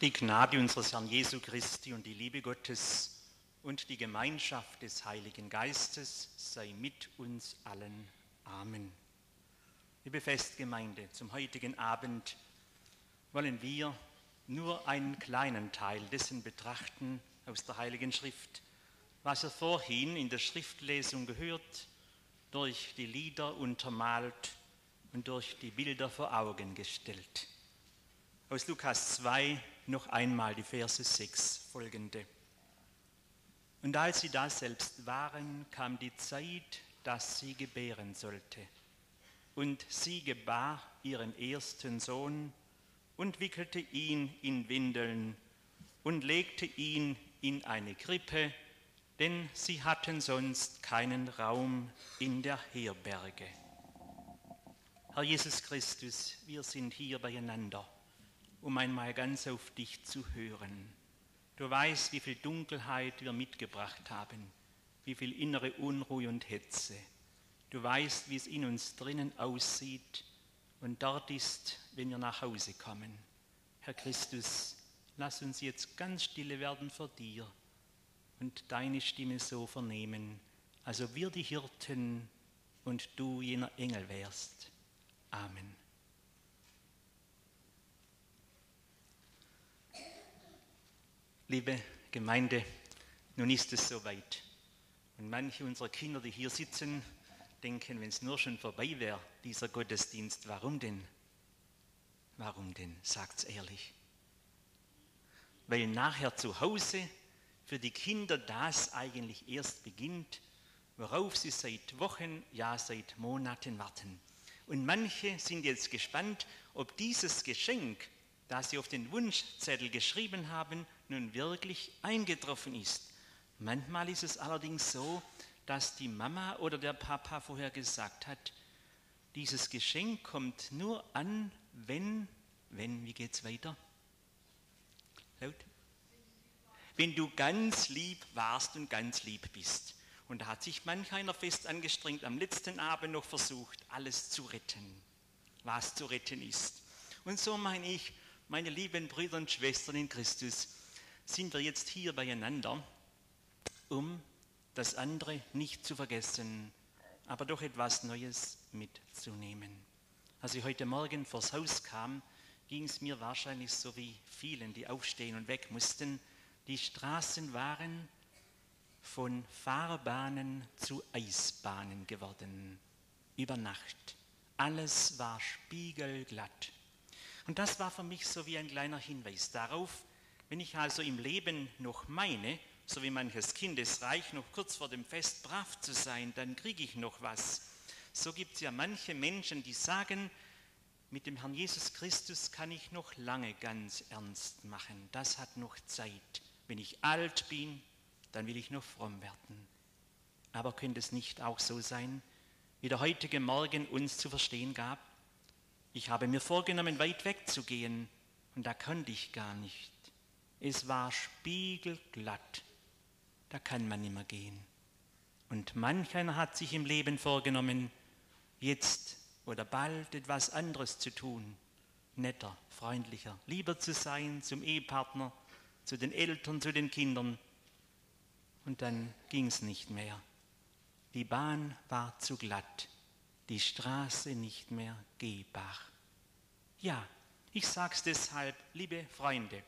Die Gnade unseres Herrn Jesu Christi und die Liebe Gottes und die Gemeinschaft des Heiligen Geistes sei mit uns allen. Amen. Liebe Festgemeinde, zum heutigen Abend wollen wir nur einen kleinen Teil dessen betrachten aus der Heiligen Schrift, was er vorhin in der Schriftlesung gehört, durch die Lieder untermalt und durch die Bilder vor Augen gestellt. Aus Lukas 2 noch einmal die Verse 6 folgende. Und als sie da selbst waren, kam die Zeit, dass sie gebären sollte. Und sie gebar ihren ersten Sohn und wickelte ihn in Windeln und legte ihn in eine Krippe, denn sie hatten sonst keinen Raum in der Herberge. Herr Jesus Christus, wir sind hier beieinander um einmal ganz auf dich zu hören. Du weißt, wie viel Dunkelheit wir mitgebracht haben, wie viel innere Unruhe und Hetze. Du weißt, wie es in uns drinnen aussieht und dort ist, wenn wir nach Hause kommen. Herr Christus, lass uns jetzt ganz stille werden vor dir und deine Stimme so vernehmen, also wir die Hirten und du jener Engel wärst. Amen. Liebe Gemeinde, nun ist es soweit. Und manche unserer Kinder, die hier sitzen, denken, wenn es nur schon vorbei wäre, dieser Gottesdienst, warum denn? Warum denn? Sagt's ehrlich. Weil nachher zu Hause für die Kinder das eigentlich erst beginnt, worauf sie seit Wochen, ja seit Monaten warten. Und manche sind jetzt gespannt, ob dieses Geschenk, das sie auf den Wunschzettel geschrieben haben, nun wirklich eingetroffen ist. Manchmal ist es allerdings so, dass die Mama oder der Papa vorher gesagt hat, dieses Geschenk kommt nur an, wenn, wenn, wie geht's weiter? Laut? Wenn du ganz lieb warst und ganz lieb bist. Und da hat sich manch einer fest angestrengt, am letzten Abend noch versucht, alles zu retten, was zu retten ist. Und so meine ich, meine lieben Brüder und Schwestern in Christus, sind wir jetzt hier beieinander, um das andere nicht zu vergessen, aber doch etwas Neues mitzunehmen. Als ich heute Morgen vors Haus kam, ging es mir wahrscheinlich so wie vielen, die aufstehen und weg mussten. Die Straßen waren von Fahrbahnen zu Eisbahnen geworden, über Nacht. Alles war spiegelglatt. Und das war für mich so wie ein kleiner Hinweis darauf, wenn ich also im Leben noch meine, so wie manches Kindesreich, noch kurz vor dem Fest brav zu sein, dann kriege ich noch was. So gibt es ja manche Menschen, die sagen, mit dem Herrn Jesus Christus kann ich noch lange ganz ernst machen. Das hat noch Zeit. Wenn ich alt bin, dann will ich noch fromm werden. Aber könnte es nicht auch so sein, wie der heutige Morgen uns zu verstehen gab? Ich habe mir vorgenommen, weit wegzugehen, und da konnte ich gar nicht. Es war spiegelglatt. Da kann man nicht mehr gehen. Und manch einer hat sich im Leben vorgenommen, jetzt oder bald etwas anderes zu tun. Netter, freundlicher, lieber zu sein zum Ehepartner, zu den Eltern, zu den Kindern. Und dann ging es nicht mehr. Die Bahn war zu glatt, die Straße nicht mehr gehbar. Ja, ich sag's deshalb, liebe Freunde,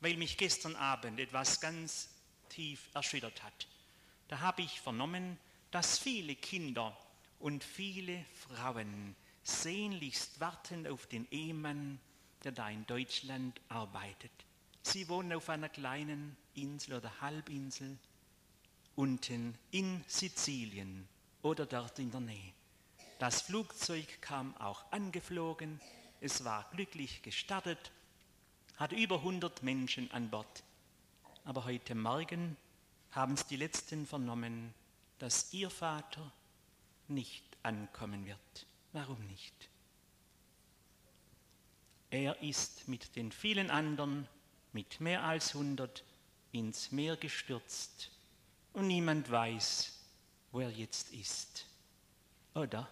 weil mich gestern Abend etwas ganz tief erschüttert hat. Da habe ich vernommen, dass viele Kinder und viele Frauen sehnlichst warten auf den Ehemann, der da in Deutschland arbeitet. Sie wohnen auf einer kleinen Insel oder Halbinsel unten in Sizilien oder dort in der Nähe. Das Flugzeug kam auch angeflogen, es war glücklich gestartet hat über 100 Menschen an Bord. Aber heute Morgen haben es die Letzten vernommen, dass ihr Vater nicht ankommen wird. Warum nicht? Er ist mit den vielen anderen, mit mehr als 100, ins Meer gestürzt und niemand weiß, wo er jetzt ist. Oder?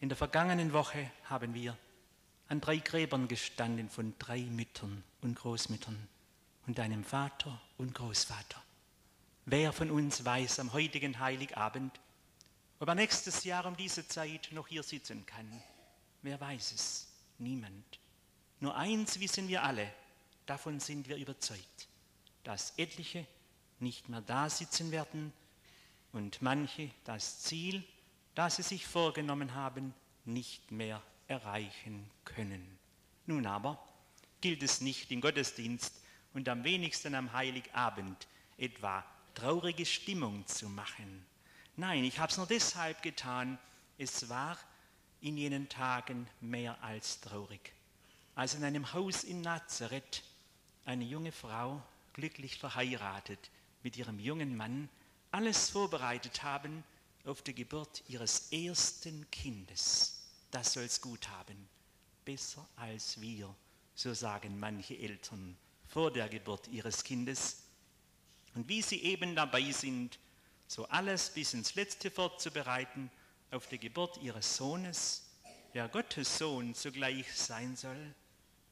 In der vergangenen Woche haben wir an drei Gräbern gestanden von drei Müttern und Großmüttern und einem Vater und Großvater. Wer von uns weiß am heutigen Heiligabend, ob er nächstes Jahr um diese Zeit noch hier sitzen kann? Wer weiß es? Niemand. Nur eins wissen wir alle, davon sind wir überzeugt, dass etliche nicht mehr da sitzen werden und manche das Ziel, das sie sich vorgenommen haben, nicht mehr erreichen können. Nun aber gilt es nicht im Gottesdienst und am wenigsten am Heiligabend etwa traurige Stimmung zu machen. Nein, ich habe es nur deshalb getan, es war in jenen Tagen mehr als traurig. Als in einem Haus in Nazareth eine junge Frau, glücklich verheiratet mit ihrem jungen Mann, alles vorbereitet haben auf die Geburt ihres ersten Kindes. Das soll es gut haben. Besser als wir, so sagen manche Eltern vor der Geburt ihres Kindes. Und wie sie eben dabei sind, so alles bis ins Letzte vorzubereiten auf die Geburt ihres Sohnes, der Gottes Sohn zugleich sein soll,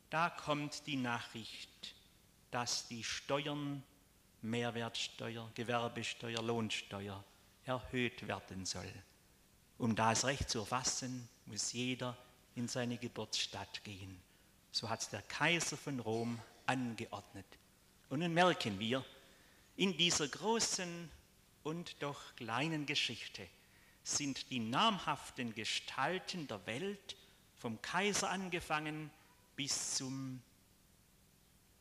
da kommt die Nachricht, dass die Steuern, Mehrwertsteuer, Gewerbesteuer, Lohnsteuer erhöht werden soll. Um das Recht zu erfassen, muss jeder in seine Geburtsstadt gehen. So hat es der Kaiser von Rom angeordnet. Und nun merken wir, in dieser großen und doch kleinen Geschichte sind die namhaften Gestalten der Welt vom Kaiser angefangen bis zum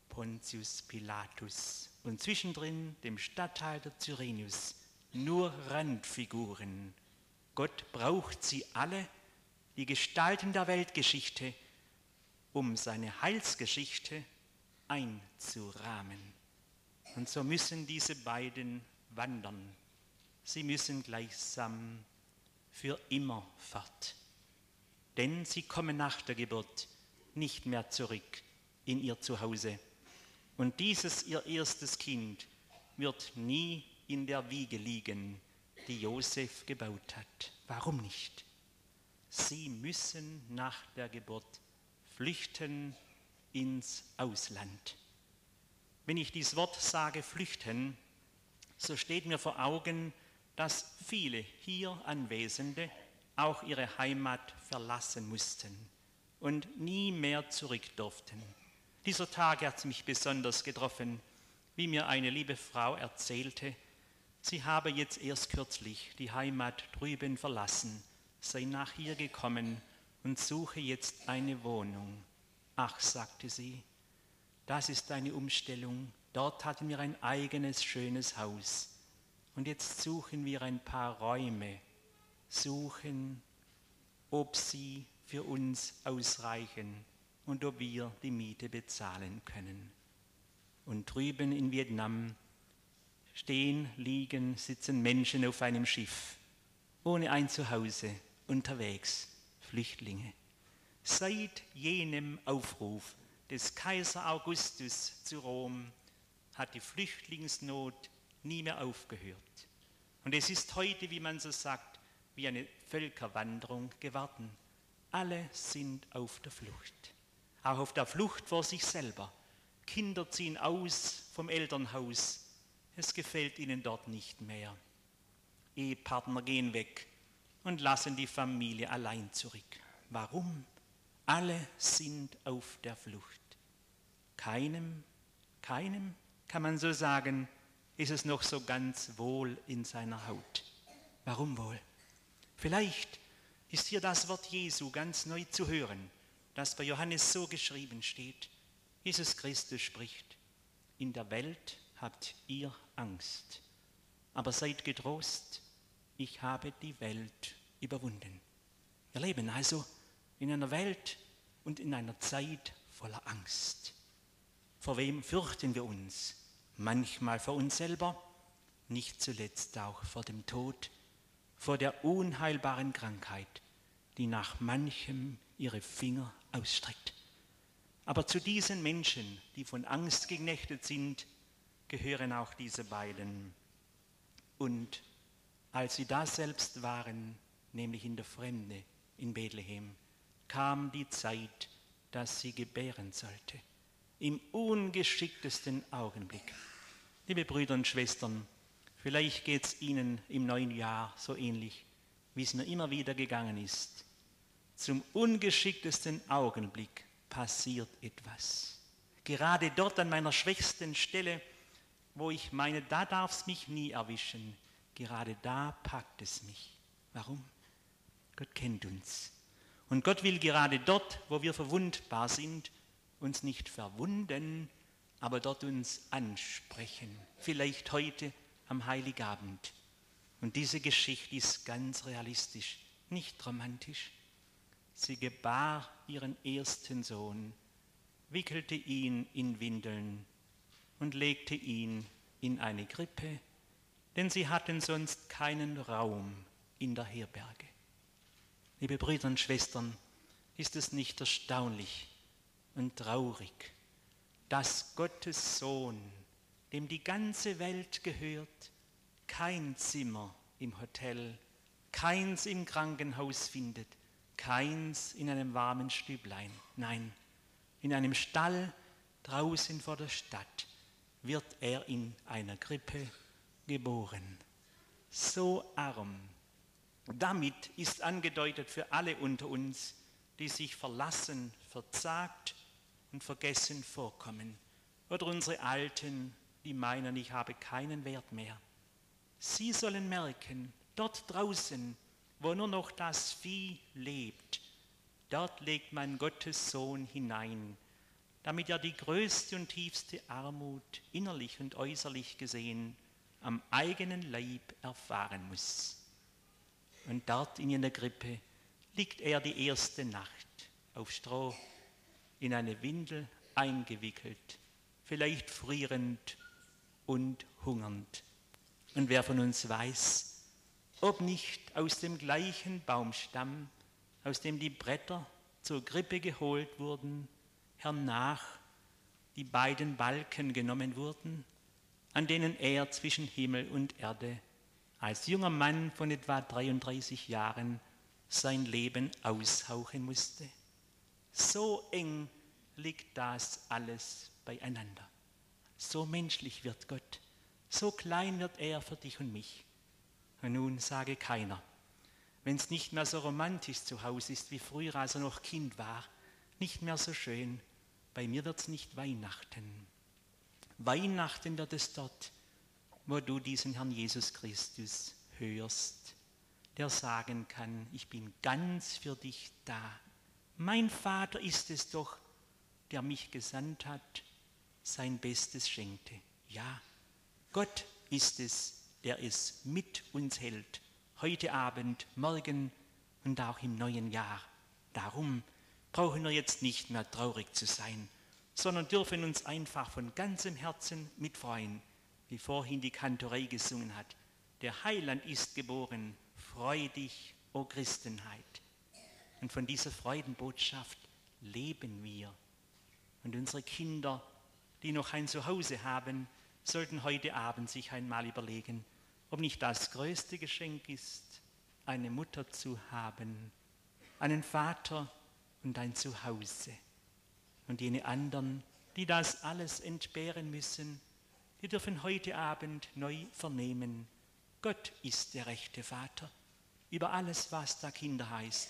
Pontius Pilatus und zwischendrin dem Statthalter Cyrenius nur Randfiguren. Gott braucht sie alle, die Gestalten der Weltgeschichte, um seine Heilsgeschichte einzurahmen. Und so müssen diese beiden wandern. Sie müssen gleichsam für immer fort. Denn sie kommen nach der Geburt nicht mehr zurück in ihr Zuhause. Und dieses ihr erstes Kind wird nie in der Wiege liegen, die Josef gebaut hat. Warum nicht? Sie müssen nach der Geburt flüchten ins Ausland. Wenn ich dieses Wort sage, flüchten, so steht mir vor Augen, dass viele hier Anwesende auch ihre Heimat verlassen mussten und nie mehr zurück durften. Dieser Tag hat mich besonders getroffen, wie mir eine liebe Frau erzählte, sie habe jetzt erst kürzlich die Heimat drüben verlassen, sei nach hier gekommen und suche jetzt eine Wohnung. Ach, sagte sie, das ist eine Umstellung. Dort hatten wir ein eigenes schönes Haus. Und jetzt suchen wir ein paar Räume, suchen, ob sie für uns ausreichen und ob wir die Miete bezahlen können. Und drüben in Vietnam stehen, liegen, sitzen Menschen auf einem Schiff, ohne ein Zuhause, unterwegs, Flüchtlinge. Seit jenem Aufruf des Kaiser Augustus zu Rom hat die Flüchtlingsnot nie mehr aufgehört. Und es ist heute, wie man so sagt, wie eine Völkerwanderung geworden. Alle sind auf der Flucht. Auch auf der Flucht vor sich selber. Kinder ziehen aus vom Elternhaus. Es gefällt ihnen dort nicht mehr. Ehepartner gehen weg und lassen die Familie allein zurück. Warum? Alle sind auf der Flucht. Keinem, keinem, kann man so sagen, ist es noch so ganz wohl in seiner Haut. Warum wohl? Vielleicht ist hier das Wort Jesu ganz neu zu hören, das bei Johannes so geschrieben steht. Jesus Christus spricht, in der Welt habt ihr Angst, aber seid getrost, ich habe die Welt überwunden. Wir leben also in einer Welt und in einer Zeit voller Angst. Vor wem fürchten wir uns? Manchmal vor uns selber, nicht zuletzt auch vor dem Tod, vor der unheilbaren Krankheit, die nach manchem ihre Finger ausstreckt. Aber zu diesen Menschen, die von Angst geknechtet sind, gehören auch diese beiden. Und als sie da selbst waren, nämlich in der Fremde in Bethlehem, kam die Zeit dass sie gebären sollte. Im ungeschicktesten Augenblick. Liebe Brüder und Schwestern, vielleicht geht es Ihnen im neuen Jahr so ähnlich, wie es mir immer wieder gegangen ist. Zum ungeschicktesten Augenblick passiert etwas. Gerade dort an meiner schwächsten Stelle, wo ich meine, da darf es mich nie erwischen, gerade da packt es mich. Warum? Gott kennt uns. Und Gott will gerade dort, wo wir verwundbar sind, uns nicht verwunden, aber dort uns ansprechen. Vielleicht heute am Heiligabend. Und diese Geschichte ist ganz realistisch, nicht romantisch. Sie gebar ihren ersten Sohn, wickelte ihn in Windeln und legte ihn in eine Krippe, denn sie hatten sonst keinen Raum in der Herberge. Liebe Brüder und Schwestern, ist es nicht erstaunlich und traurig, dass Gottes Sohn, dem die ganze Welt gehört, kein Zimmer im Hotel, keins im Krankenhaus findet, keins in einem warmen Stüblein. Nein, in einem Stall draußen vor der Stadt wird er in einer Krippe geboren. So arm, damit ist angedeutet für alle unter uns, die sich verlassen, verzagt und vergessen vorkommen. Oder unsere Alten, die meinen, ich habe keinen Wert mehr. Sie sollen merken, dort draußen, wo nur noch das Vieh lebt, dort legt mein Gottes Sohn hinein, damit er die größte und tiefste Armut innerlich und äußerlich gesehen am eigenen Leib erfahren muss. Und dort in jener Grippe liegt er die erste Nacht auf Stroh, in eine Windel eingewickelt, vielleicht frierend und hungernd. Und wer von uns weiß, ob nicht aus dem gleichen Baumstamm, aus dem die Bretter zur Grippe geholt wurden, hernach die beiden Balken genommen wurden, an denen er zwischen Himmel und Erde als junger Mann von etwa 33 Jahren sein Leben aushauchen musste. So eng liegt das alles beieinander. So menschlich wird Gott, so klein wird er für dich und mich. Und nun sage keiner, wenn es nicht mehr so romantisch zu Hause ist wie früher, als er noch Kind war, nicht mehr so schön, bei mir wird es nicht Weihnachten. Weihnachten wird es dort, wo du diesen Herrn Jesus Christus hörst, der sagen kann, ich bin ganz für dich da. Mein Vater ist es doch, der mich gesandt hat, sein Bestes schenkte. Ja, Gott ist es, der es mit uns hält, heute Abend, morgen und auch im neuen Jahr. Darum brauchen wir jetzt nicht mehr traurig zu sein, sondern dürfen uns einfach von ganzem Herzen mitfreuen wie vorhin die Kantorei gesungen hat. Der Heiland ist geboren, freu dich, o Christenheit. Und von dieser Freudenbotschaft leben wir. Und unsere Kinder, die noch ein Zuhause haben, sollten heute Abend sich einmal überlegen, ob nicht das größte Geschenk ist, eine Mutter zu haben, einen Vater und ein Zuhause. Und jene anderen, die das alles entbehren müssen, wir dürfen heute Abend neu vernehmen, Gott ist der rechte Vater über alles, was da Kinder heißt,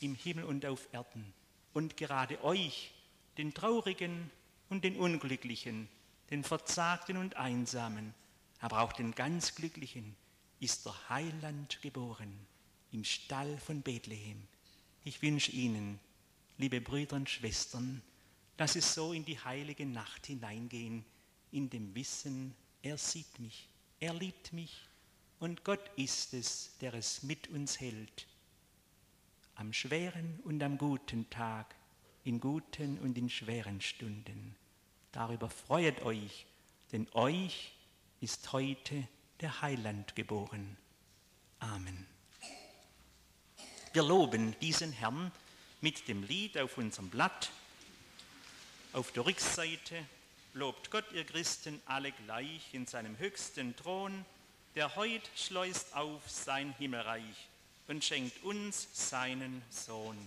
im Himmel und auf Erden. Und gerade euch, den Traurigen und den Unglücklichen, den Verzagten und Einsamen, aber auch den ganz Glücklichen, ist der Heiland geboren im Stall von Bethlehem. Ich wünsche Ihnen, liebe Brüder und Schwestern, dass Sie so in die heilige Nacht hineingehen, in dem Wissen, er sieht mich, er liebt mich und Gott ist es, der es mit uns hält. Am schweren und am guten Tag, in guten und in schweren Stunden. Darüber freuet euch, denn euch ist heute der Heiland geboren. Amen. Wir loben diesen Herrn mit dem Lied auf unserem Blatt. Auf der Rückseite Lobt Gott, ihr Christen, alle gleich in seinem höchsten Thron, der heut schleust auf sein Himmelreich und schenkt uns seinen Sohn.